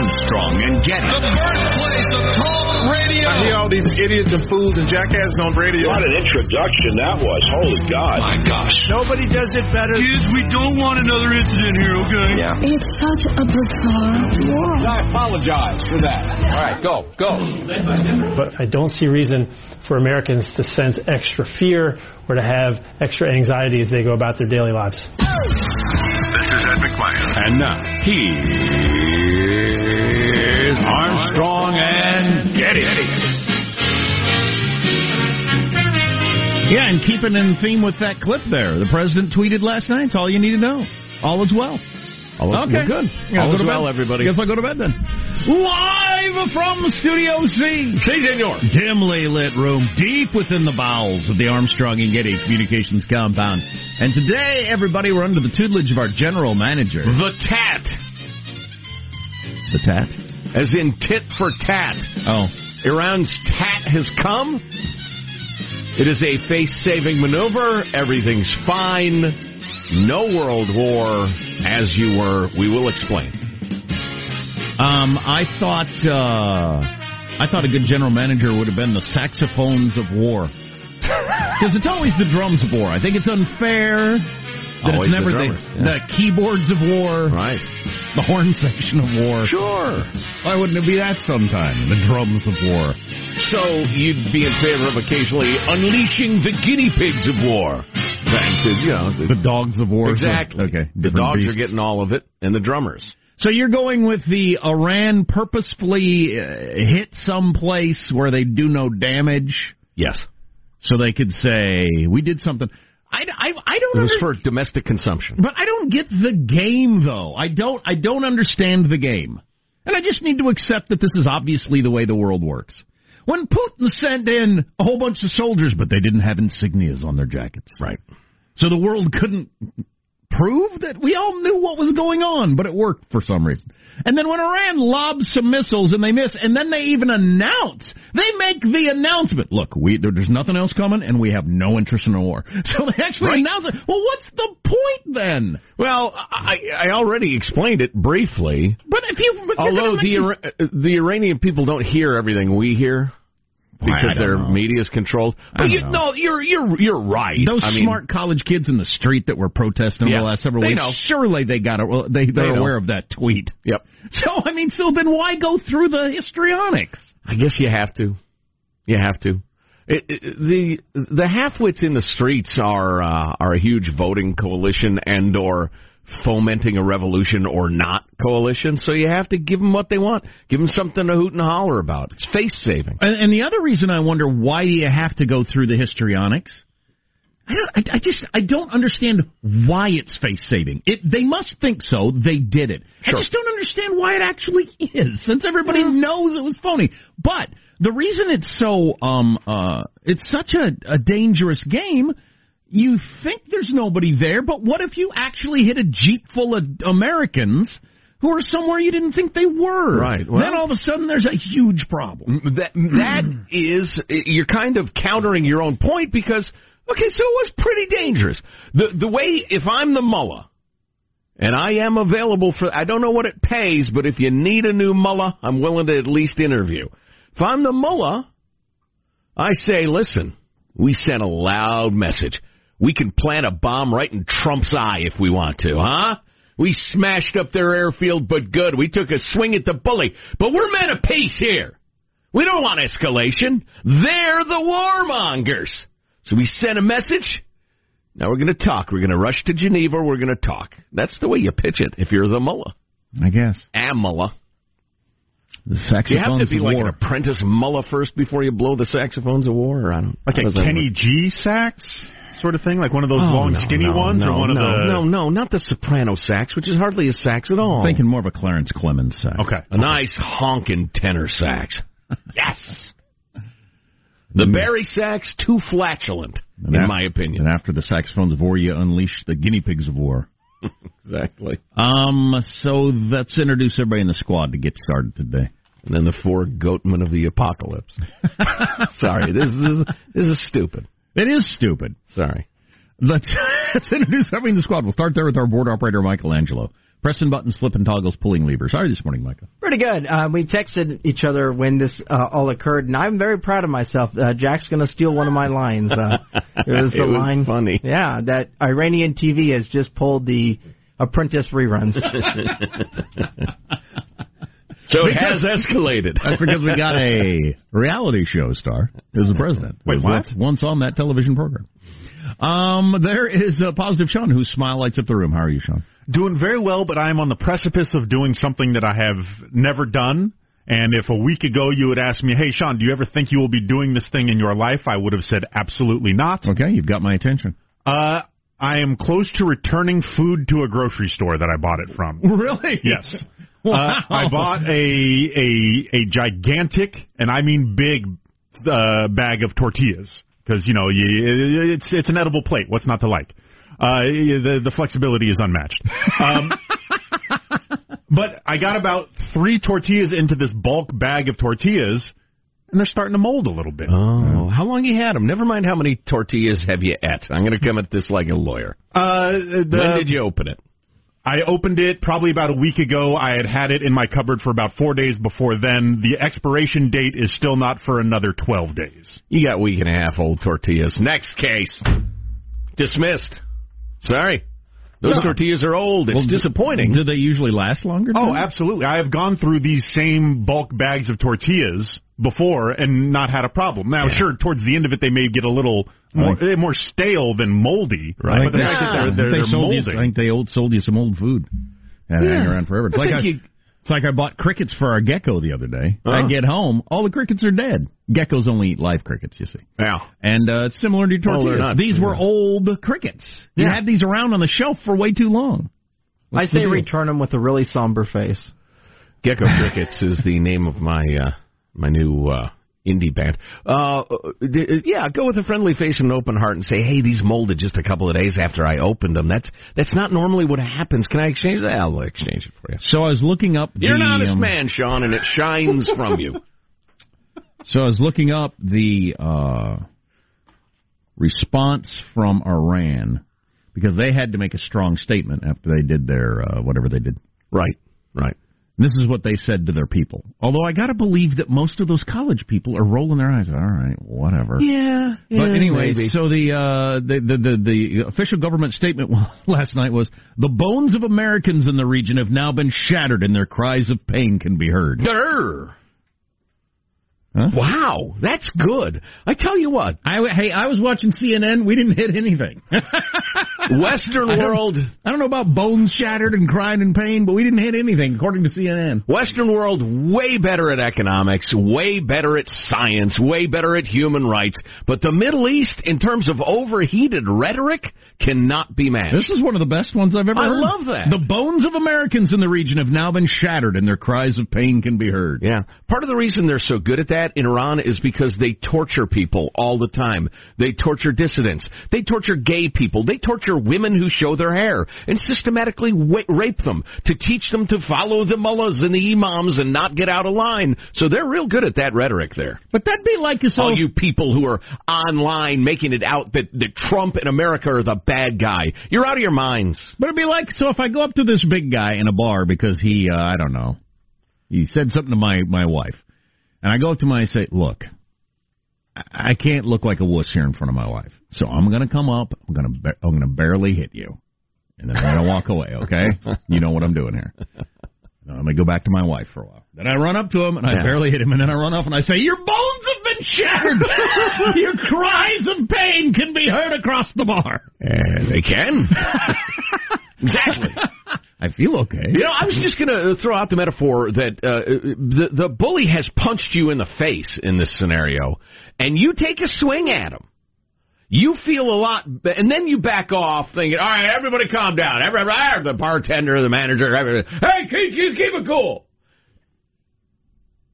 Armstrong and Getty. The birthplace of talk radio. I hear all these idiots and fools and jackasses on radio. What an introduction that was. Holy God. My gosh. Nobody does it better. Kids, we don't want another incident here, okay? Yeah. It's such a bizarre world. I apologize for that. All right, go, go. But I don't see reason for Americans to sense extra fear or to have extra anxiety as they go about their daily lives. This is Ed McMahon. And now, here's Armstrong and Getty. Yeah, and keeping in theme with that clip there, the president tweeted last night. It's all you need to know. All is well. All is okay, good. Yeah, All go is to well, bed. everybody. Guess I'll go to bed then. Live from Studio C. Si, senor. Dimly lit room deep within the bowels of the Armstrong and Getty Communications compound. And today, everybody, we're under the tutelage of our general manager. The tat. The tat? As in tit for tat. Oh. Iran's tat has come. It is a face saving maneuver. Everything's fine. No world war. As you were, we will explain. Um, I thought uh, I thought a good general manager would have been the saxophones of war. Because it's always the drums of war. I think it's unfair that Always it's never the the, yeah. the keyboards of war, Right. The horn section of war. Sure. Why wouldn't it be that sometime? The drums of war. So you'd be in favor of occasionally unleashing the guinea pigs of war. Thanks you know, The dogs of war. so- Exactly. okay. The dogs beasts. are getting all of it, and the drummers. So you're going with the Iran purposefully uh, hit some place where they do no damage, Yes. so they could say we did something. I, I, I don't. It was under- for domestic consumption. But I don't get the game though. I don't I don't understand the game. And I just need to accept that this is obviously the way the world works. When Putin sent in a whole bunch of soldiers, but they didn't have insignias on their jackets. Right. So the world couldn't prove that we all knew what was going on, but it worked for some reason. And then when Iran lobs some missiles and they miss, and then they even announce, they make the announcement. Look, we there, there's nothing else coming, and we have no interest in a war. So they actually Right. announce it. Well, what's the point then? Well, I, I already explained it briefly. But if you, but Although the make- uh, the Iranian people don't hear everything we hear because their know. media is controlled. But you, know. no, you're you're you're right. Those I mean, smart college kids in the street that were protesting over Yeah, the last several they weeks, know. surely they got it. Well, they they're They know. aware of that tweet. Yep. So I mean, so then why go through the histrionics? I guess you have to. You have to. It, it, the the halfwits in the streets are uh, are a huge voting coalition and or fomenting a revolution or not coalition. So you have to give them what they want. Give them something to hoot and holler about. It's face saving. And, and the other reason I wonder why do you have to go through the histrionics? I don't. I, I just. I don't understand why it's face saving. It. They must think so. They did it. I just don't understand why it actually is, since everybody knows it was phony. But the reason it's so. Um. Uh. It's such a, a dangerous game. You think there's nobody there, but what if you actually hit a jeep full of Americans? Who are somewhere you didn't think they were? Right. Well- then all of a sudden, there's a huge problem. That that is you're kind of countering your own point because okay, so it was pretty dangerous. The the way if I'm the mullah and I am available for I don't know what it pays, but if you need a new mullah, I'm willing to at least interview. If I'm the mullah, I say, listen, we sent a loud message. We can plant a bomb right in Trump's eye if we want to, huh? We smashed up their airfield, but good. We took a swing at the bully, but we're men of peace here. We don't want escalation. They're the warmongers. So we sent a message. Now we're going to talk. We're going to rush to Geneva. We're going to talk. That's the way you pitch it if you're the mullah. I guess. Am mullah. The Do you have to be like war. an apprentice mullah first before you blow the saxophones of war? Or I don't. Like a Kenny? G sax sort of thing, like one of those Oh, long, no, skinny no, ones, no, or one no, of the. no, no, not the soprano sax, which is hardly a sax at all. I'm thinking more of a Clarence Clemons sax. Okay. a nice honking tenor sax. yes. The Barry sax too flatulent, And in af- my opinion. And after the saxophones of war, you unleash the guinea pigs of war. Exactly. Um, so let's introduce everybody in the squad to get started today. And then the four goatmen of the apocalypse. Sorry, this is this is stupid. It is stupid. Sorry. Let's, let's introduce everybody in the squad. We'll start there with our board operator, Michael Angelo. Pressing buttons, flipping toggles, pulling levers. How are you this morning, Micah? Pretty good. Uh, we texted each other when this uh, all occurred, and I'm very proud of myself. Uh, Jack's going to steal one of my lines. Uh, it was the It was line, funny. Yeah, that Iranian TV has just pulled the Apprentice reruns. So it has escalated. That's because we got a reality show star who's the president. Wait, was what? Once, once on that television program. Um, there is a positive Sean, whose smile lights up the room. How are you, Sean? Doing very well, but I'm on the precipice of doing something that I have never done. And if a week ago you had asked me, hey, Sean, do you ever think you will be doing this thing in your life? I would have said absolutely not. Okay, you've got my attention. Uh, I am close to returning food to a grocery store that I bought it from. Really? Yes. Wow. Uh, I bought a a a gigantic, and I mean big, uh, bag of tortillas because you know you, it's it's an edible plate. What's not to like? Uh, the the flexibility is unmatched. Um, but I got about three tortillas into this bulk bag of tortillas, and they're starting to mold a little bit. Oh, how long you had them? Never mind how many tortillas have you et. I'm going to come at this like a lawyer. Uh, the, when did you open it? I opened it probably about a week ago. I had had it in my cupboard for about four days before then. The expiration date is still not for another 12 days. You got a week and a half old tortillas. Next case. Dismissed. Sorry. Those No. tortillas are old. It's Well, disappointing. Do they usually last longer? Oh, absolutely. I have gone through these same bulk bags of tortillas before and not had a problem. Now, Yeah. sure, towards the end of it, they may get a little more, eh, more stale than moldy, right? But the they- fact that they're, I they're, think they they're sold you. I think they old, sold you some old food. And hang around forever. It's I like think I, you- it's like I bought crickets for our gecko the other day. Huh? I get home, all the crickets are dead. Geckos only eat live crickets, you see. Yeah. And uh, it's similar to Oh, they're tortillas. not- these were old crickets. You Yeah. had these around on the shelf for way too long. I What's the say deal? return them with a really somber face. Gecko Crickets is the name of my uh, my new uh, indie band. Uh, d- yeah, go with a friendly face and an open heart and say, hey, these molded just a couple of days after I opened them. That's that's not normally what happens. Can I exchange that? I'll exchange it for you. So I was looking up. You're the, an honest um, man, Sean, and it shines from you. So I was looking up the uh, response from Iran because they had to make a strong statement after they did their uh, whatever they did. Right, right. This is what they said to their people. Although I got to believe that most of those college people are rolling their eyes. All right, whatever. Yeah. But anyway, so the, uh, the the the the official government statement last night was the bones of Americans in the region have now been shattered, and their cries of pain can be heard. Grr. Huh? Wow, that's good. I tell you what, I hey, I was watching CNN. We didn't hit anything. Western I world. I don't know about bones shattered and crying in pain, but we didn't hit anything according to CNN. Western world way better at economics, way better at science, way better at human rights. But the Middle East, in terms of overheated rhetoric, cannot be matched. This is one of the best ones I've ever I heard. love that. The bones of Americans in the region have now been shattered, and their cries of pain can be heard. Yeah. Part of the reason they're so good at that in Iran is because they torture people all the time. They torture dissidents. They torture gay people. They torture women who show their hair and systematically wa- rape them to teach them to follow the mullahs and the imams and not get out of line. So they're real good at that rhetoric there. But that'd be like us All all. you people who are online making it out that, that Trump and America are the bad guy. You're out of your minds. But it'd be like so if I go up to this big guy in a bar because he, uh, I don't know, he said something to my my wife, and I go up to him and I say, "Look, I, can't look like a wuss here in front of my wife, so I'm going to come up, I'm going to I'm going to barely hit you, and then I'm going to walk away. Okay, you know what I'm doing here." I'm going to go back to my wife for a while. Then I run up to him and I Yeah. barely hit him, and then I run off and I say, "Your bones have been shattered. Your cries of pain can be heard across the bar." And they can. exactly. Feel okay. You know, I was just going to throw out the metaphor that uh, the the bully has punched you in the face in this scenario, and you take a swing at him. You feel a lot, and then you back off, thinking, "All right, everybody, calm down. Everybody, the bartender, the manager, everybody, hey, keep keep, keep it cool."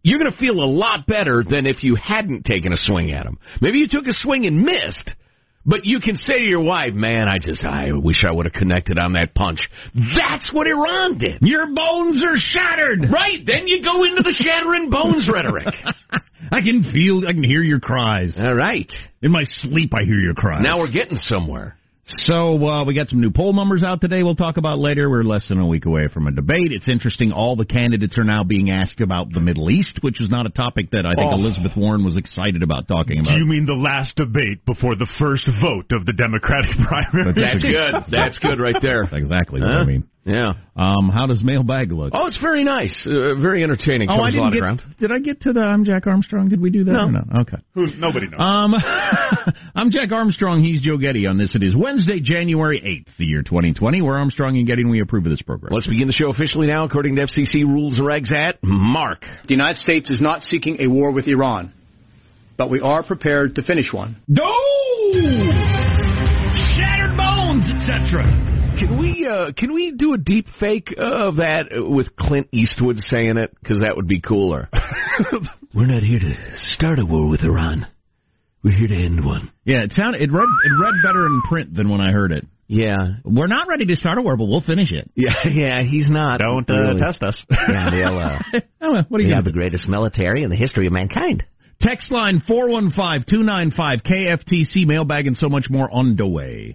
You're going to feel a lot better than if you hadn't taken a swing at him. Maybe you took a swing and missed, but you can say to your wife, "Man, I just I wish I would have connected on that punch." That's what Iran did. Your bones are shattered. Right, then you go into the shattering bones rhetoric. I can feel, I can hear your cries. All right. In my sleep, I hear your cries. Now we're getting somewhere. So uh, we got some new poll numbers out today. We'll talk about later. We're less than a week away from a debate. It's interesting. All the candidates are now being asked about the Middle East, which is not a topic that I think Oh. Elizabeth Warren was excited about talking about. Do you mean the last debate before the first vote of the Democratic primary? That's good. That's good right there. exactly what I mean. Yeah. Um, how does mailbag look? Oh, it's very nice. Uh, very entertaining. Oh, Covers I a lot didn't of get. ground. Did I get to the I'm Jack Armstrong? Did we do that? No. Or no? Okay. Who, nobody knows. Um, I'm Jack Armstrong. He's Joe Getty on this. It is Wednesday, January 8th, the year 2020. We're Armstrong and Getty, and we approve of this program. Let's begin the show officially now, according to FCC rules and regs at Mark. The United States is not seeking a war with Iran, but we are prepared to finish one. No! Shattered bones, etc. Can we uh, can we do a deep fake of that with Clint Eastwood saying it? Because that would be cooler. We're not here to start a war with Iran. We're here to end one. Yeah, it sounded it read it read better in print than when I heard it. Yeah, We're not ready to start a war, but we'll finish it. yeah, yeah. He's not. Don't uh, really. test us. Yeah, they'll, uh, Oh, what are you they going have to the greatest military in the history of mankind. Text line 415-295 KFTC mailbag and so much more on the way.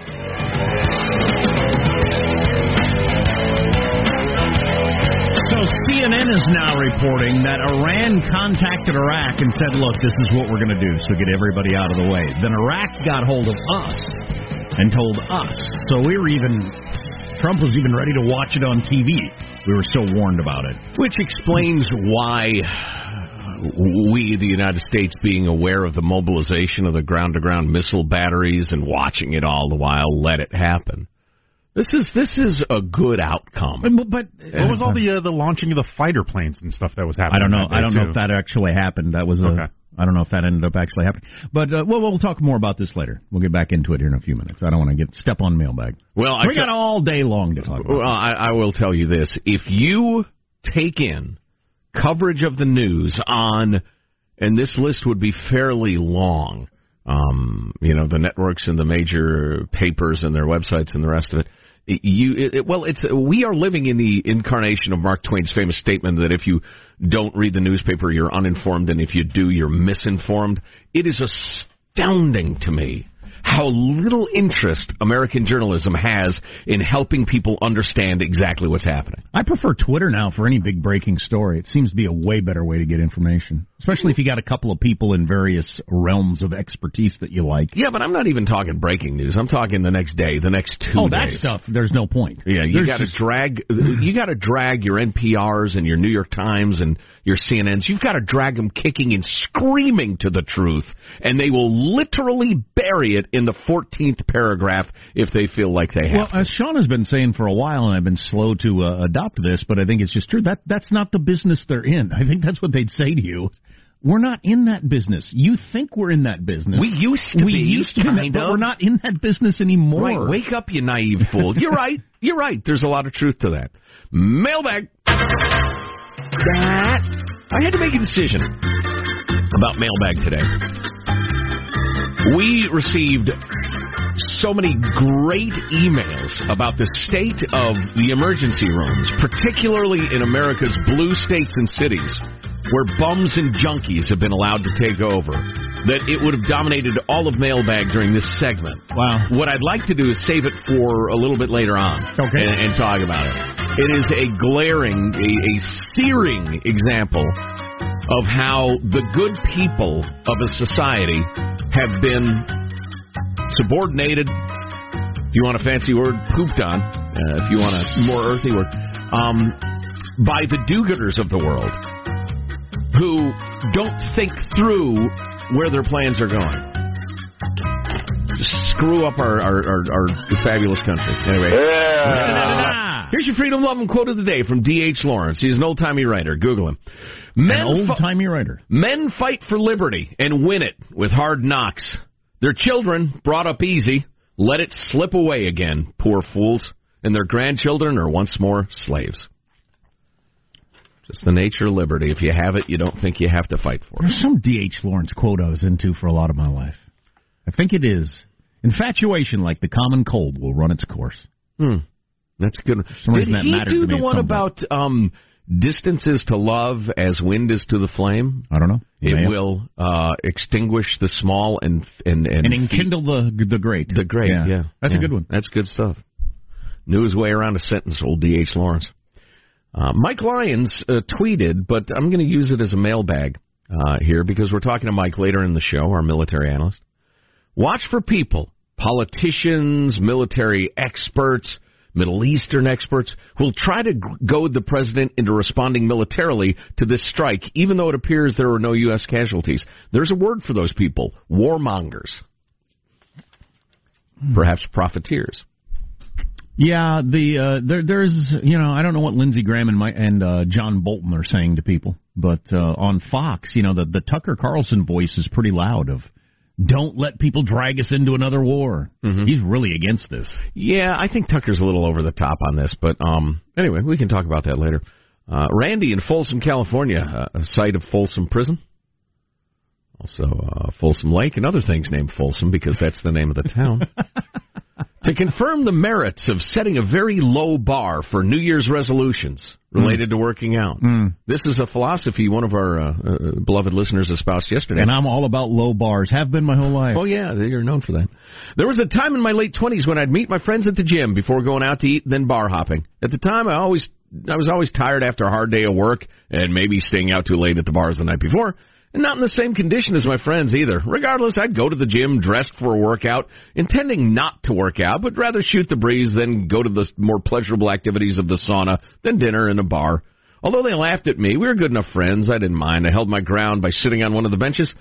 CNN is now reporting that Iran contacted Iraq and said, "Look, this is what we're going to do, so get everybody out of the way." Then Iraq got hold of us and told us. So we were even Trump was even ready to watch it on TV. We were so warned about it. Which explains why we, the United States, being aware of the mobilization of the ground to ground missile batteries and watching it all the while, let it happen. This is this is a good outcome. But, but what was all the uh, the launching of the fighter planes and stuff that was happening? I don't know. I don't know if that actually happened. That was a. Okay. I don't know if that ended up actually happening. But uh, well, we'll talk more about this later. We'll get back into it here in a few minutes. I don't want to get step on mailbag. Well, I we got tell- all day long to talk about. Well, I, I will tell you this: if you take in coverage of the news on, and this list would be fairly long. Um, you know, the networks and the major papers and their websites and the rest of it. You, it- well, it's we are living in the incarnation of Mark Twain's famous statement that if you don't read the newspaper, you're uninformed, and if you do, you're misinformed. It is astounding to me how little interest American journalism has in helping people understand exactly what's happening. I prefer Twitter now for any big breaking story. It seems to be a way better way to get information, especially if you got a couple of people in various realms of expertise that you like. Yeah, but I'm not even talking breaking news. I'm talking the next day, the next two. oh, that days. stuff. There's no point. Yeah, you got to just- drag you got to drag your NPRs and your New York Times and your CNNs. You've got to drag them kicking and screaming to the truth, and they will literally bury it in the 14th paragraph if they feel like they have. Well, as Sean has been saying for a while, and I've been slow to uh, adopt this, but I think it's just true. That that's not the business they're in. I think that's what they'd say to you. We're not in that business. You think we're in that business. We used to we be, used to, be that, but we're not in that business anymore. Right, wake up, you naive fool. You're right. You're right. There's a lot of truth to that. Mailbag. That I had to make a decision about mailbag today. We received so many great emails about the state of the emergency rooms, particularly in America's blue states and cities, where bums and junkies have been allowed to take over. That it would have dominated all of mailbag during this segment. Wow. What I'd like to do is save it for a little bit later on Okay. and, and talk about it. It is a glaring, a, a searing example of how the good people of a society have been subordinated. If you want a fancy word, pooped on. Uh, if you want a more earthy word, um, by the do-gooders of the world who don't think through where their plans are going. Screw up our, our, our, our fabulous country. Anyway. Here's your freedom loving quote of the day from D.H. Lawrence. He's an old timey writer. Google him. An old timey writer. Men fight for liberty and win it with hard knocks. Their children, brought up easy, let it slip away again, poor fools, and their grandchildren are once more slaves. Just the nature of liberty. If you have it, you don't think you have to fight for it. There's some D.H. Lawrence quote I was into for a lot of my life. I think it is. Infatuation, like the common cold, will run its course. Hmm. That's good. Did that he do to me the one about um, distances to love as wind is to the flame? I don't know. It May will uh, extinguish the small and and and, and enkindle the the great. the great. Yeah, that's Yeah. a good one. That's good stuff. Knew his way around a sentence, old D. H. Lawrence. Uh, Mike Lyons uh, tweeted, but I'm going to use it as a mailbag uh, here because we're talking to Mike later in the show, our military analyst. Watch for people, politicians, military experts, Middle Eastern experts, will try to goad the president into responding militarily to this strike, even though it appears there are no U.S. casualties. There's a word for those people warmongers, perhaps profiteers. Yeah, the uh, there there's you know I don't know what Lindsey Graham and my and uh, John Bolton are saying to people, but uh, on Fox, you know the the Tucker Carlson voice is pretty loud of don't let people drag us into another war. He's really against this. Yeah, I think Tucker's a little over the top on this, but um, anyway, we can talk about that later. Uh, Randy in Folsom, California, uh, a site of Folsom Prison, also uh, Folsom Lake, and other things named Folsom because that's the name of the town. to confirm the merits of setting a very low bar for New Year's resolutions related to working out. This is a philosophy one of our uh, uh, beloved listeners espoused yesterday. And I'm all about low bars. Have been my whole life. Oh yeah, you're known for that. There was a time in my late twenties when I'd meet my friends at the gym before going out to eat, and then bar hopping. At the time, I always I was always tired after a hard day of work and maybe staying out too late at the bars the night before. And not in the same condition as my friends either. Regardless, I'd go to the gym dressed for a workout, intending not to work out, but rather shoot the breeze, then go to the more pleasurable activities of the sauna, then dinner in a bar. Although they laughed at me, we were good enough friends. I didn't mind. I held my ground by sitting on one of the benches.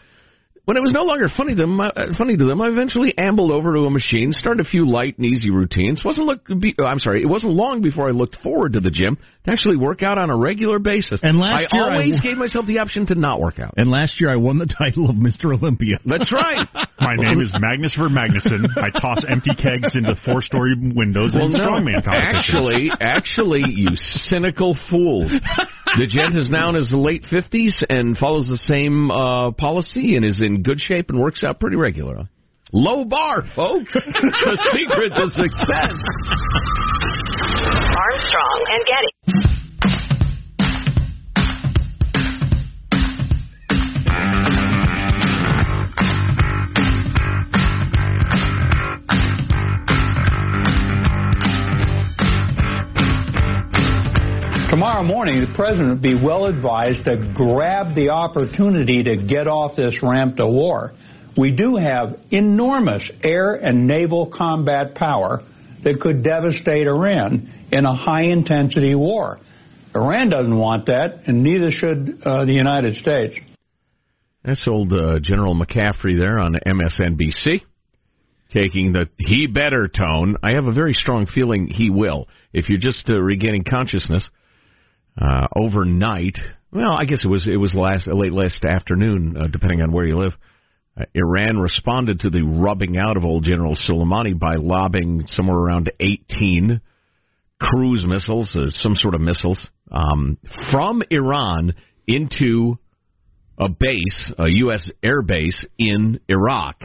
When it was no longer funny to them, uh, funny to them, I eventually ambled over to a machine, started a few light and easy routines. wasn't look. Be, uh, I'm sorry, it wasn't long before I looked forward to the gym to actually work out on a regular basis. And last I year I always w- gave myself the option to not work out. And last year I won the title of Mr. Olympia. That's right. My name is Magnus Ver Magnusson. I toss empty kegs into four-story windows Well, in no. strongman competitions. Actually, actually, you cynical fools. The gent is now in his late fifties and follows the same uh, policy and is in good shape and works out pretty regularly. Low bar, folks. the secret to success. Armstrong and Getty. Tomorrow morning, the president would be well advised to grab the opportunity to get off this ramp to war. We do have enormous air and naval combat power that could devastate Iran in a high intensity war. Iran doesn't want that, and neither should uh, the United States. That's old uh, General McCaffrey there on MSNBC, taking the he better tone. I have a very strong feeling he will. If you're just uh, regaining consciousness uh, overnight, well, I guess it was it was last late last afternoon, uh, depending on where you live. Uh, Iran responded to the rubbing out of old General Soleimani by lobbing somewhere around 18 cruise missiles, or some sort of missiles, um, from Iran into a base, a U.S. air base in Iraq.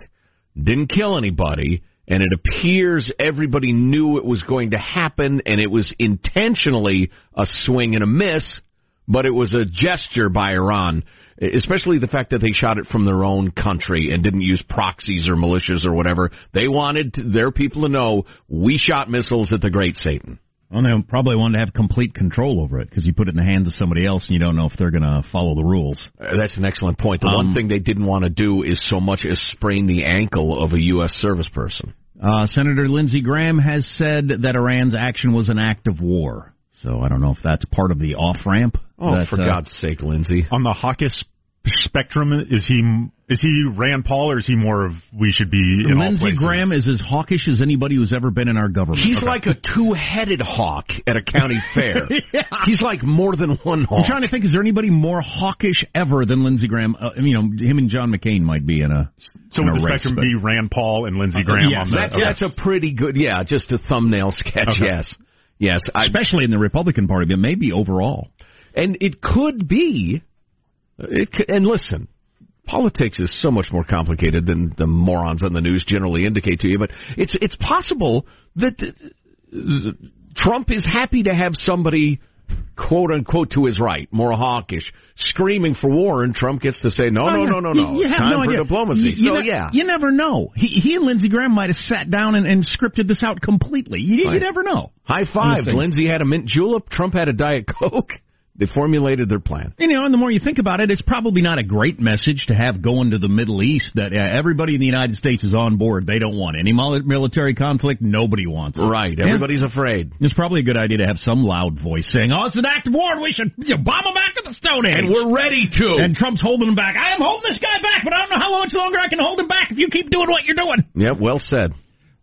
Didn't kill anybody, and it appears everybody knew it was going to happen, and it was intentionally a swing and a miss, but it was a gesture by Iran, especially the fact that they shot it from their own country and didn't use proxies or militias or whatever. They wanted their people to know we shot missiles at the Great Satan. Well, they probably wanted to have complete control over it because you put it in the hands of somebody else and you don't know if they're going to follow the rules. Uh, that's an excellent point. The Um, one thing they didn't want to do is so much as sprain the ankle of a U.S. service person. Uh, Senator Lindsey Graham has said that Iran's action was an act of war. So I don't know if that's part of the off ramp. Oh, that, for uh, God's sake, Lindsey. On the hawkish spectrum, is he is he Rand Paul or is he more of we should be in all Lindsey places? Graham is as hawkish as anybody who's ever been in our government. He's like a two-headed hawk at a county fair. He's like more than one hawk. I'm trying to think. Is there anybody more hawkish ever than Lindsey Graham? Uh, you know, him and John McCain might be in a. So in would a the race, spectrum but- be Rand Paul and Lindsey Graham yes, on the? That's, that's a pretty good, yeah, just a thumbnail sketch, Okay. yes. Yes. I, especially in the Republican Party, but maybe overall. and it could be, it and listen, politics is so much more complicated than the morons on the news generally indicate to you, but it's, it's possible that uh, Trump is happy to have somebody quote unquote to his right, more hawkish, screaming for war, and Trump gets to say, no, Oh, no, yeah. no, no, no. You, it's time no for idea. diplomacy. You, so, ne- yeah. you never know. He, he and Lindsey Graham might have sat down and, and scripted this out completely. You, you never know. High five. Lindsey had a mint julep. Trump had a Diet Coke. They formulated their plan. You know, and the more you think about it, it's probably not a great message to have going to the Middle East that uh, everybody in the United States is on board. They don't want any military conflict. Nobody wants it. Right. And Everybody's afraid. It's probably a good idea to have some loud voice saying, "Oh, it's an act of war. and We should you know, bomb them back to the Stone Age." And we're ready to. And Trump's holding them back. I am holding this guy back, but I don't know how much longer I can hold him back if you keep doing what you're doing. yeah, well said.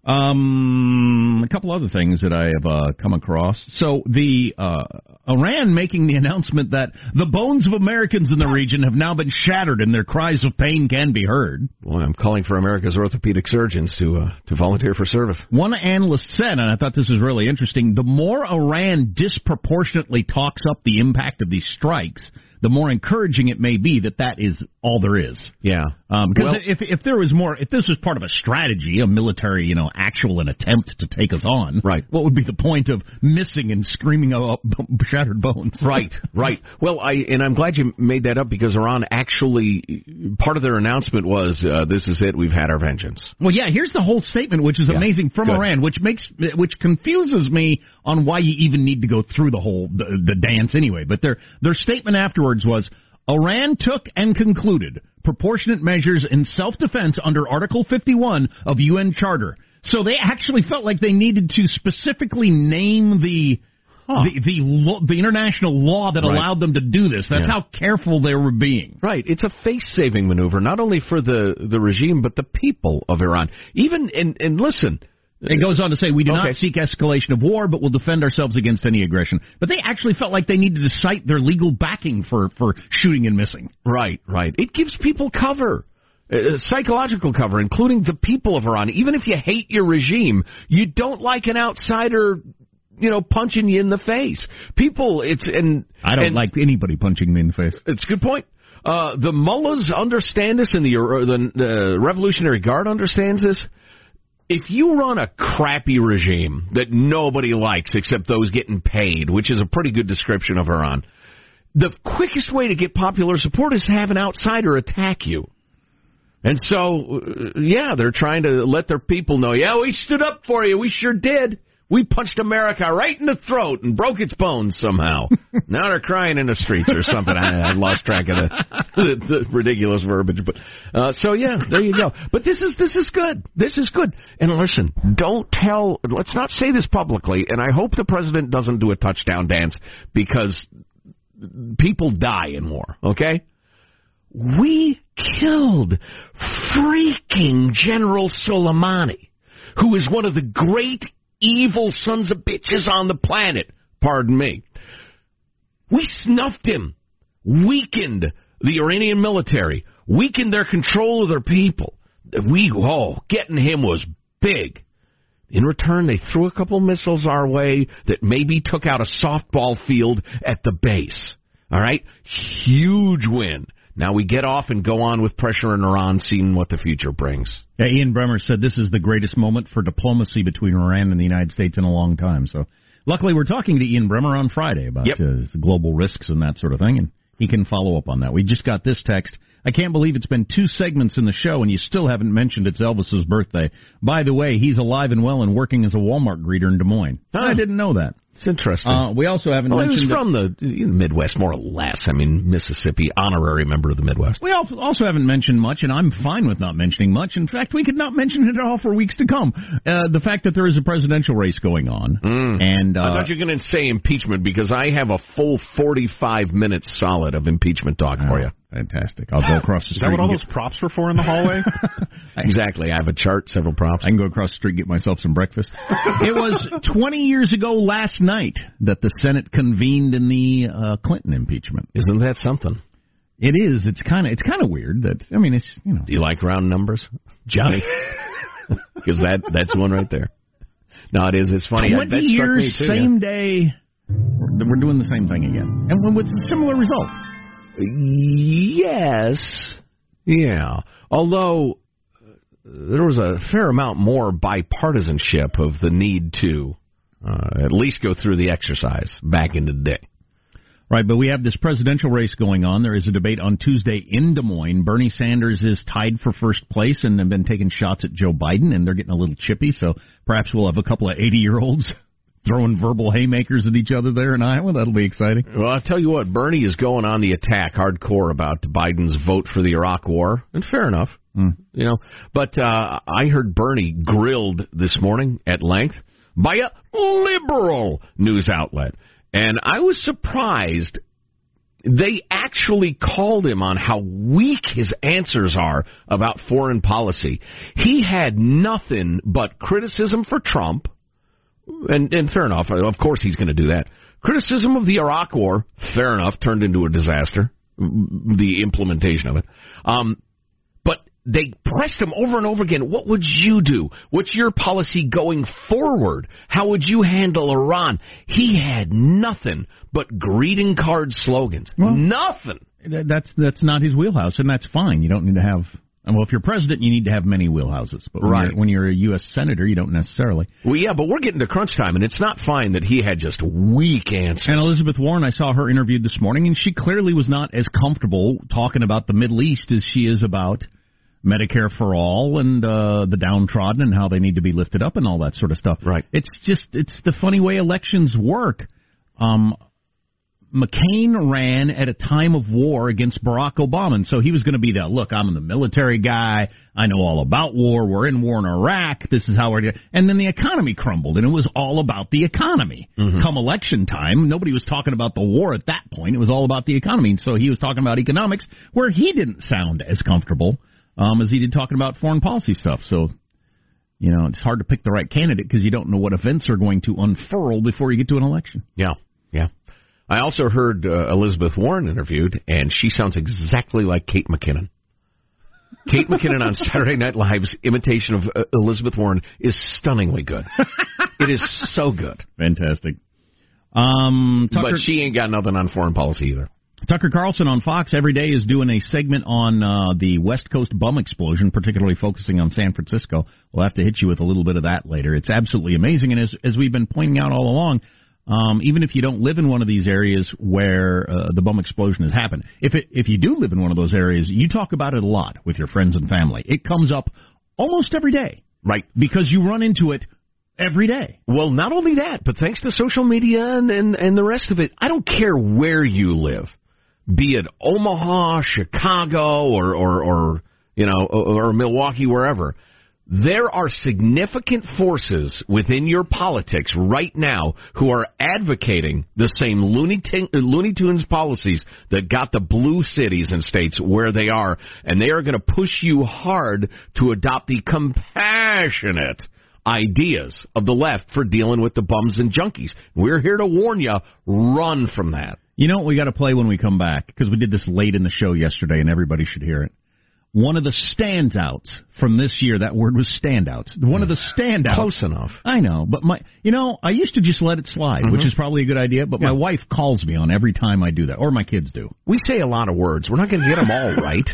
Um, a couple other things that I have uh, come across. So the uh, Iran making the announcement that the bones of Americans in the region have now been shattered and their cries of pain can be heard. Well, I'm calling for America's orthopedic surgeons to uh, to volunteer for service. One analyst said, and I thought this was really interesting, the more Iran disproportionately talks up the impact of these strikes, the more encouraging it may be that that is all there is. Yeah. Um, because Well- if if there was more, if this was part of a strategy, a military, you know, actual an attempt to take us on, Right. What would be the point of missing and screaming up shattered bones? Right, right. Well, I and I'm glad you made that up because Iran actually part of their announcement was uh, this is it. We've had our vengeance. Well, yeah. Here's the whole statement, which is Yeah, amazing from good. Iran, which makes which confuses me on why you even need to go through the whole the, the dance anyway. But their their statement afterwards was Iran took and concluded proportionate measures in self defense under Article 51 of UN Charter. So they actually felt like they needed to specifically name the the the, lo- the international law that Right. allowed them to do this. That's Yeah. how careful they were being. Right. It's a face-saving maneuver, not only for the the regime but the people of Iran. Even and and listen, It goes on to say, we do Okay. not seek escalation of war, but will defend ourselves against any aggression. But they actually felt like they needed to cite their legal backing for, for shooting and missing. Right, right. It gives people cover. Uh, psychological cover, including the people of Iran. Even if you hate your regime, you don't like an outsider, you know, punching you in the face. People, it's and I don't and like anybody punching me in the face. It's a good point. Uh, the mullahs understand this, and the uh, the uh, Revolutionary Guard understands this. If you run a crappy regime that nobody likes except those getting paid, which is a pretty good description of Iran, the quickest way to get popular support is to have an outsider attack you. And so, uh, yeah, they're trying to let their people know, yeah, we stood up for you. We sure did. We punched America right in the throat and broke its bones somehow. now they're crying in the streets or something. I, I lost track of the, the, the ridiculous verbiage, but uh, so yeah, there you go. But this is this is good. This is good. And listen, don't tell. Let's not say this publicly. And I hope the president doesn't do a touchdown dance because people die in war. Okay. We killed freaking General Soleimani, who is one of the great evil sons of bitches on the planet. Pardon me. We snuffed him, weakened the Iranian military, weakened their control of their people. We, oh, getting him was big. In return, they threw a couple missiles our way that maybe took out a softball field at the base. All right? Huge win. Now we get off and go on with pressure in Iran, seeing what the future brings. Yeah, Ian Bremmer said this is the greatest moment for diplomacy between Iran and the United States in a long time. So, luckily, we're talking to Ian Bremmer on Friday about Yep. uh, global risks and that sort of thing, and he can follow up on that. We just got this text. I can't believe it's been two segments in the show, and you still haven't mentioned it's Elvis's birthday. By the way, he's alive and well and working as a Walmart greeter in Des Moines. I didn't know that. It's interesting. Uh, we also haven't well, he was mentioned from the Midwest, more or less. I mean, Mississippi, honorary member of the Midwest. We also haven't mentioned much, and I'm fine with not mentioning much. In fact, we could not mention it at all for weeks to come. Uh, the fact that there is a presidential race going on, and uh, I thought you were going to say impeachment because I have a full 45 minutes solid of impeachment talk for you. Fantastic. I'll go across the street. Is that what all and those props were for in the hallway? exactly. I have a chart, several props. I can go across the street and get myself some breakfast. it was 20 years ago last night that the Senate convened in the uh, Clinton impeachment. Isn't that something? It is. It's kind of. It's kind of weird that. I mean, it's you know. Do you like round numbers, Johnny? Because that that's one right there. No, it is. It's funny. 20 that years, me too, same day. We're we're doing the same thing again, and with similar results. Yes. Yeah. Although uh, there was a fair amount more bipartisanship of the need to uh, at least go through the exercise back in the day. Right, but we have this presidential race going on. There is a debate on Tuesday in Des Moines. Bernie Sanders is tied for first place and have been taking shots at Joe Biden, and they're getting a little chippy. So perhaps we'll have a couple of 80 year olds throwing verbal haymakers at each other there in Iowa. That'll be exciting. Well, I'll tell you what, Bernie is going on the attack hardcore about Biden's vote for the Iraq War, and fair enough, you know. But uh, I heard Bernie grilled this morning at length by a liberal news outlet, and I was surprised. They actually called him on how weak his answers are about foreign policy. He had nothing but criticism for Trump, and, and fair enough. Of course, he's going to do that. Criticism of the Iraq War, fair enough, turned into a disaster. The implementation of it. Um, but they pressed him over and over again. What would you do? What's your policy going forward? How would you handle Iran? He had nothing but greeting card slogans. nothing. That's that's not his wheelhouse, and that's fine. You don't need to have. And well, if you're president, you need to have many wheelhouses. But when, Right. you're, when you're a U.S. senator, you don't necessarily. Well, yeah, but we're getting to crunch time, and it's not fine that he had just weak answers. And Elizabeth Warren, I saw her interviewed this morning, and she clearly was not as comfortable talking about the Middle East as she is about Medicare for all and uh, the downtrodden and how they need to be lifted up and all that sort of stuff. Right. It's just it's the funny way elections work. Um, McCain ran at a time of war against Barack Obama, and so he was going to be the look. I'm the military guy. I know all about war. We're in war in Iraq. This is how we're. doing. And then the economy crumbled, and it was all about the economy. Come election time, nobody was talking about the war at that point. It was all about the economy, and so he was talking about economics, where he didn't sound as comfortable um, as he did talking about foreign policy stuff. So you know, it's hard to pick the right candidate because you don't know what events are going to unfurl before you get to an election. Yeah, yeah. I also heard uh, Elizabeth Warren interviewed, and she sounds exactly like Kate McKinnon. Kate McKinnon on Saturday Night Live's imitation of uh, Elizabeth Warren is stunningly good. it is so good. Fantastic. Um, Tucker, but she ain't got nothing on foreign policy either. Tucker Carlson on Fox every day is doing a segment on uh, the West Coast bum explosion, particularly focusing on San Francisco. We'll have to hit you with a little bit of that later. It's absolutely amazing, and as as we've been pointing out all along, um, even if you don't live in one of these areas where uh, the bomb explosion has happened, if it if you do live in one of those areas, you talk about it a lot with your friends and family. It comes up almost every day, right? Because you run into it every day. Well, not only that, but thanks to social media and, and, and the rest of it, I don't care where you live, be it Omaha, Chicago, or, or, or you know, or, or Milwaukee, wherever. There are significant forces within your politics right now who are advocating the same Looney, Tin- Looney Tunes policies that got the blue cities and states where they are, and they are going to push you hard to adopt the compassionate ideas of the left for dealing with the bums and junkies. We're here to warn you, run from that. You know what we got to play when we come back because we did this late in the show yesterday, and everybody should hear it. One of the standouts from this year, that word was standouts. One of the standouts. Close enough. I know, but my, you know, I used to just let it slide, which Mhm. is probably a good idea. But my wife calls me on every time I do that, or my kids do. We say a lot of words. We're not going to get them all right.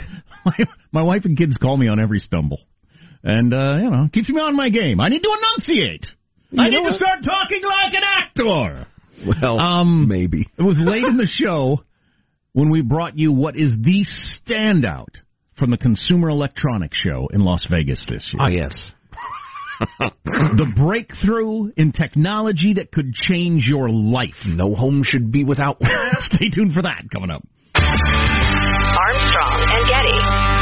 my, my wife and kids call me on every stumble, and uh, you know, keeps me on my game. I need to enunciate. I need know to start talking like an actor. Well, um, maybe it was late in the show when we brought you what is the standout from the Consumer Electronics Show in Las Vegas this year. Ah, yes. the breakthrough in technology that could change your life. No home should be without one. Stay tuned for that coming up. Armstrong and Getty.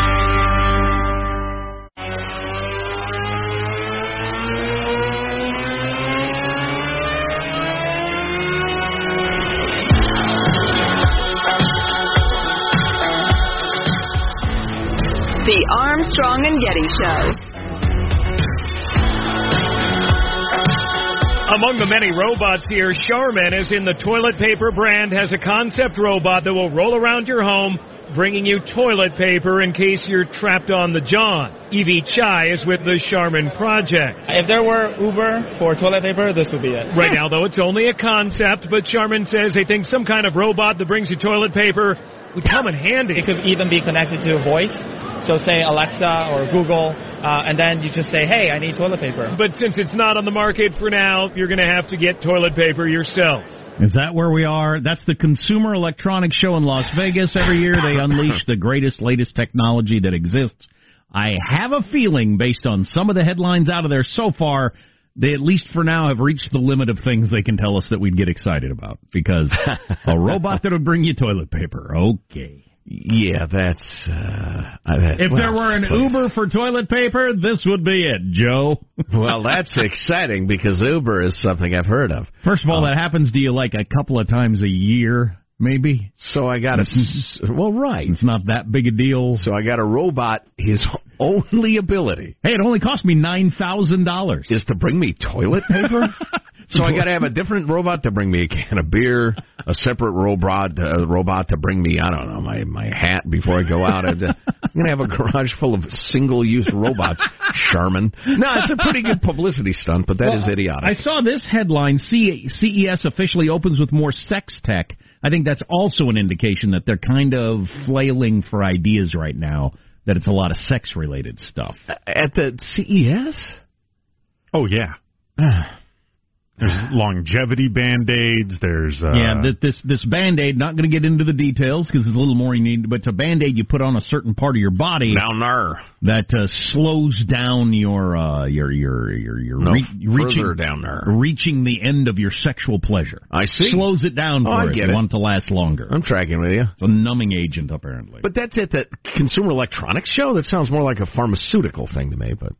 The Armstrong and Getty Show. Among the many robots here, Charmin, is in the toilet paper brand, has a concept robot that will roll around your home, bringing you toilet paper in case you're trapped on the John. Evie Chai is with the Charmin project. If there were Uber for toilet paper, this would be it. Right now, though, it's only a concept, but Charmin says they think some kind of robot that brings you toilet paper would come in handy. It could even be connected to a voice. So say Alexa or Google, uh, and then you just say, hey, I need toilet paper. But since it's not on the market for now, you're going to have to get toilet paper yourself. Is that where we are? That's the Consumer Electronics Show in Las Vegas. Every year they unleash the greatest, latest technology that exists. I have a feeling, based on some of the headlines out of there so far, they at least for now have reached the limit of things they can tell us that we'd get excited about. Because a robot that would bring you toilet paper, okay. Yeah, that's. Uh, I, If well, there were an please. Uber for toilet paper, this would be it, Joe. well, that's exciting because Uber is something I've heard of. First of all, that happens to you like a couple of times a year, maybe. So I got a. Well, right. It's not that big a deal. So I got a robot. His only ability Hey, it only cost me nine thousand dollars. is to bring me toilet paper. so I got to have a different robot to bring me a can of beer, a separate robot, uh, robot to bring me I don't know my my hat before I go out. I'm gonna have a garage full of single-use robots. Charmin. No, it's a pretty good publicity stunt, but that is Well, idiotic. I saw this headline: CES officially opens with more sex tech. I think that's also an indication that they're kind of flailing for ideas right now. That it's a lot of sex-related stuff. At the CES. Oh yeah. There's longevity band aids. There's uh, yeah, this this band aid. Not going to get into the details because it's a little more you need, but it's a band aid you put on a certain part of your body down there that uh, slows down your uh, your your your your no, re- reaching down there, reaching the end of your sexual pleasure. I see. Slows it down for oh, I it. get you it. want to last longer. I'm tracking with you. It's a numbing agent, apparently. But that's it. That Consumer Electronics Show. That sounds more like a pharmaceutical thing to me. But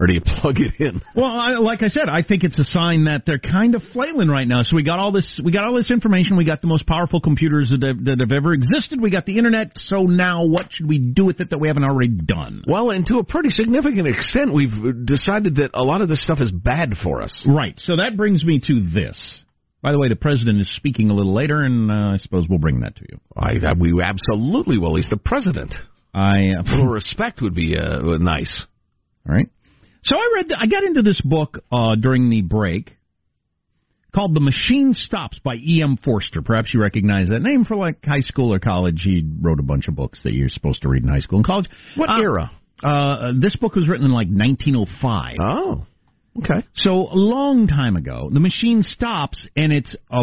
or do you plug it in? Well, I, like I said, I think it's a sign that they're kind of flailing right now. So we got all this, we got all this information. We got the most powerful computers that have, that have ever existed. We got the internet. So now, what should we do with it that we haven't already done? Well, and to a pretty significant extent, we've decided that a lot of this stuff is bad for us. Right. So that brings me to this. By the way, the president is speaking a little later, and uh, I suppose we'll bring that to you. I, we absolutely will. He's the president. I uh, a little respect would be uh, nice. All right. So I read, I got into this book uh, during the break called "The Machine Stops" by E. M. Forster. Perhaps you recognize that name for like high school or college. He wrote a bunch of books that you're supposed to read in high school and college. What uh, era? Uh, this book was written in like 1905. Oh, okay. So a long time ago, the machine stops, and it's a.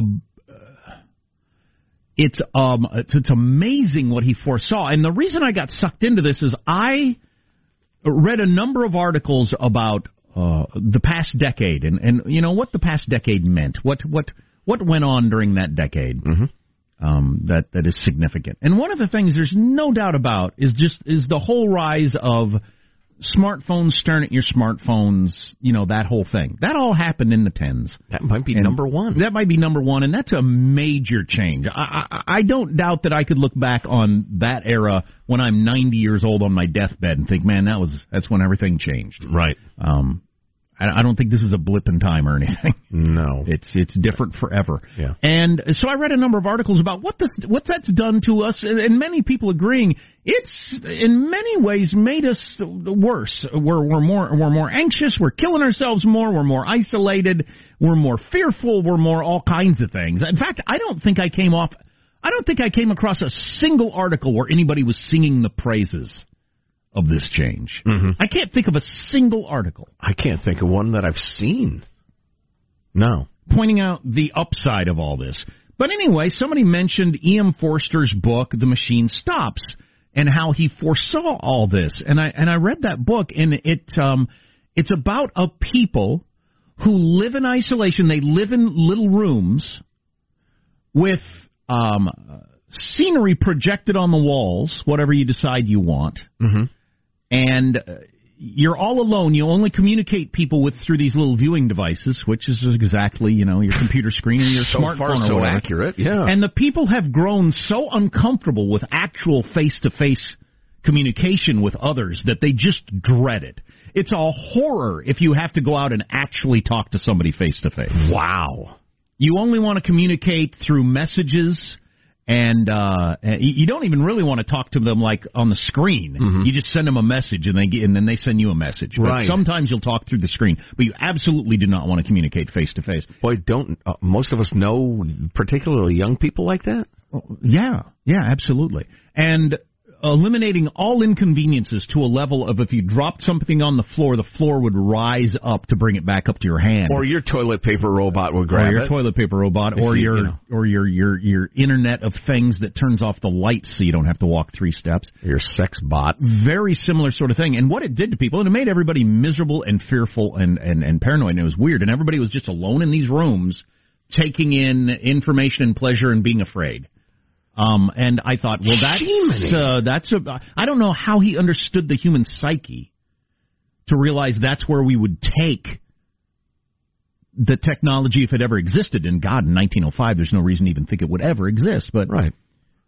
It's um it's, it's amazing what he foresaw, and the reason I got sucked into this is I read a number of articles about uh, the past decade and, and you know what the past decade meant. What what what went on during that decade mm-hmm. um, that that is significant. And one of the things there's no doubt about is just is the whole rise of smartphones staring at your smartphones. You know that whole thing. That all happened in the tens. That might be And number one. That might be number one, and that's a major change. I, I, I don't doubt that I could look back on that era when I'm 90 years old on my deathbed and think, man, that was that's when everything changed. Right. Um, I, I don't think this is a blip in time or anything. No. It's it's different forever. Yeah. And so I read a number of articles about what the what that's done to us, and, and many people agreeing it's in many ways made us worse. We're we're more we're more anxious. We're killing ourselves more. We're more isolated. We're more fearful. We're more all kinds of things. In fact, I don't think I came off. I don't think I came across a single article where anybody was singing the praises of this change. Mm-hmm. I can't think of a single article I can't think of one that I've seen. No. pointing out the upside of all this. But anyway, somebody mentioned E.M. Forster's book, The Machine Stops, and how he foresaw all this. And I and I read that book, and it um, it's about a people who live in isolation. They live in little rooms with um, scenery projected on the walls, whatever you decide you want Mm-hmm. And uh, you're all alone. You only communicate people with through these little viewing devices, which is exactly you know your computer screen or your So smartphone far, so whatever. accurate. Yeah. And the people have grown so uncomfortable with actual face-to-face communication with others that they just dread it. It's a horror if you have to go out and actually talk to somebody face to face. wow. You only want to communicate through messages, and uh, you don't even really want to talk to them like on the screen. You just send them a message, and they get, and then they send you a message. But Right. sometimes you'll talk through the screen, but you absolutely do not want to communicate face to face. Boy, don't uh, most of us know particularly young people like that? Yeah, yeah, absolutely. And eliminating all inconveniences to a level of if you dropped something on the floor, the floor would rise up to bring it back up to your hand. Or your toilet paper robot would grab or your it. toilet paper robot, If or you- your you know. or your your your Internet of Things that turns off the lights so you don't have to walk three steps. Your sex bot. Very similar sort of thing. And what it did to people, and it made everybody miserable and fearful and and and paranoid. And it was weird. And everybody was just alone in these rooms, taking in information and pleasure and being afraid. Um, and I thought, well, that's uh, that's a. I don't know how he understood the human psyche to realize that's where we would take the technology if it ever existed. And God, in 1905, there's no reason to even think it would ever exist. But Right.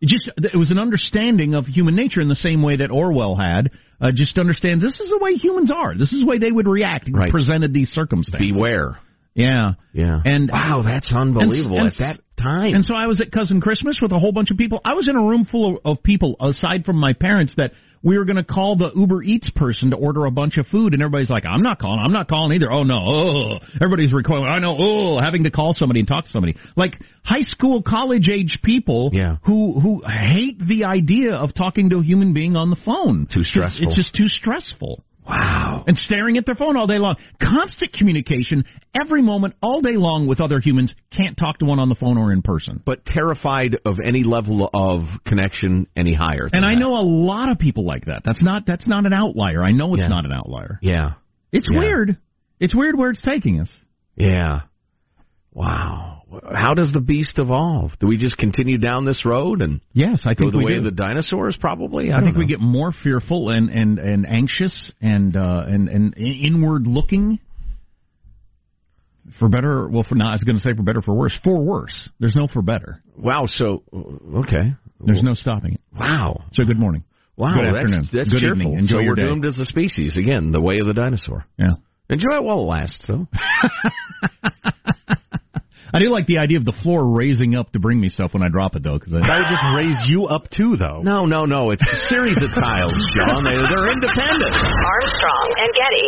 it just it was an understanding of human nature in the same way that Orwell had. Uh, just understands this is the way humans are. This is the way they would react Right. presented these circumstances. Beware. Yeah. Yeah. And wow, that's unbelievable and- at that time. And so I was at Cousin Christmas with a whole bunch of people. I was in a room full of, of people, aside from my parents, that we were going to call the Uber Eats person to order a bunch of food, and everybody's like, "I'm not calling. I'm not calling either." Oh no! Oh, everybody's recoiling. I know. Oh, having to call somebody and talk to somebody like high school, college age people Yeah. who who hate the idea of talking to a human being on the phone. Too It's- stressful. It's just too stressful. Wow. And staring at their phone all day long. Constant communication every moment, all day long with other humans. Can't talk to one on the phone or in person. But terrified of any level of connection any higher. And I that. know a lot of people like that. That's not that's not an outlier. I know it's Yeah. not an outlier. Yeah. It's Yeah. weird. It's weird where it's taking us. Yeah. Wow. How does the beast evolve? Do we just continue down this road and Yes, I go think the we way do. of the dinosaurs? Probably. I, I, think we get more fearful and and and anxious and uh, and and inward looking. For better, well, for not, I was going to say for better, for worse. For worse, there's no for better. Wow. So okay. There's no stopping it. Wow. So good morning. Wow. Good that's, afternoon. That's good cheerful. evening. Enjoy so your we're day. doomed as a species again. The way of the dinosaur. Yeah. Enjoy it while it lasts, though. I do like the idea of the floor raising up to bring me stuff when I drop it, though, because I That would just raise you up too, though. No, no, no. It's a series of tiles, John. They, they're independent. Armstrong and Getty.